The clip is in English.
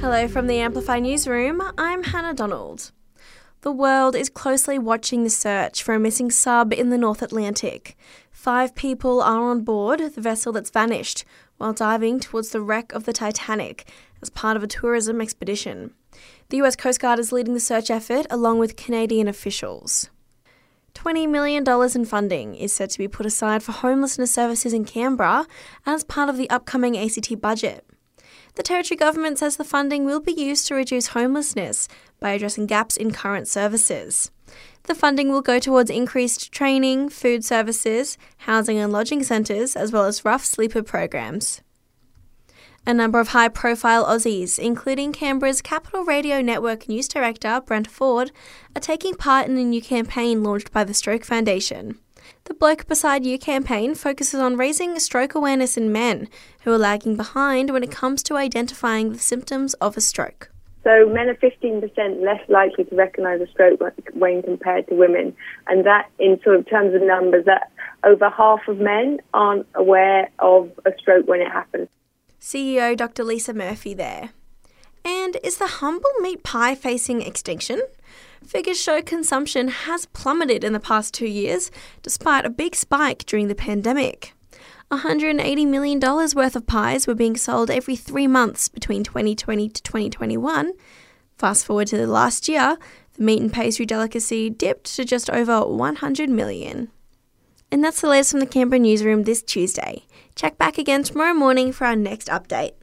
Hello from the Amplify Newsroom. I'm Hannah Donald. The world is closely watching the search for a missing sub in the North Atlantic. Five people are on board the vessel that's vanished while diving towards the wreck of the Titanic as part of a tourism expedition. The US Coast Guard is leading the search effort along with Canadian officials. $20 million in funding is said to be put aside for homelessness services in Canberra as part of the upcoming ACT budget. The Territory Government says the funding will be used to reduce homelessness by addressing gaps in current services. The funding will go towards increased training, food services, housing and lodging centres, as well as rough sleeper programs. A number of high profile Aussies, including Canberra's Capital Radio Network News Director Brent Ford, are taking part in a new campaign launched by the Stroke Foundation. The Bloke Beside You campaign focuses on raising stroke awareness in men who are lagging behind when it comes to identifying the symptoms of a stroke. So men are 15% less likely to recognise a stroke when compared to women, and that, in sort of terms of numbers, that over half of men aren't aware of a stroke when it happens. CEO Dr. Lisa Murphy there. And is the humble meat pie facing extinction? Figures show consumption has plummeted in the past two years, despite a big spike during the pandemic. $180 million worth of pies were being sold every three months between 2020 to 2021. Fast forward to the last year, the meat and pastry delicacy dipped to just over 100 million. And that's the latest from the Canberra newsroom this Tuesday. Check back again tomorrow morning for our next update.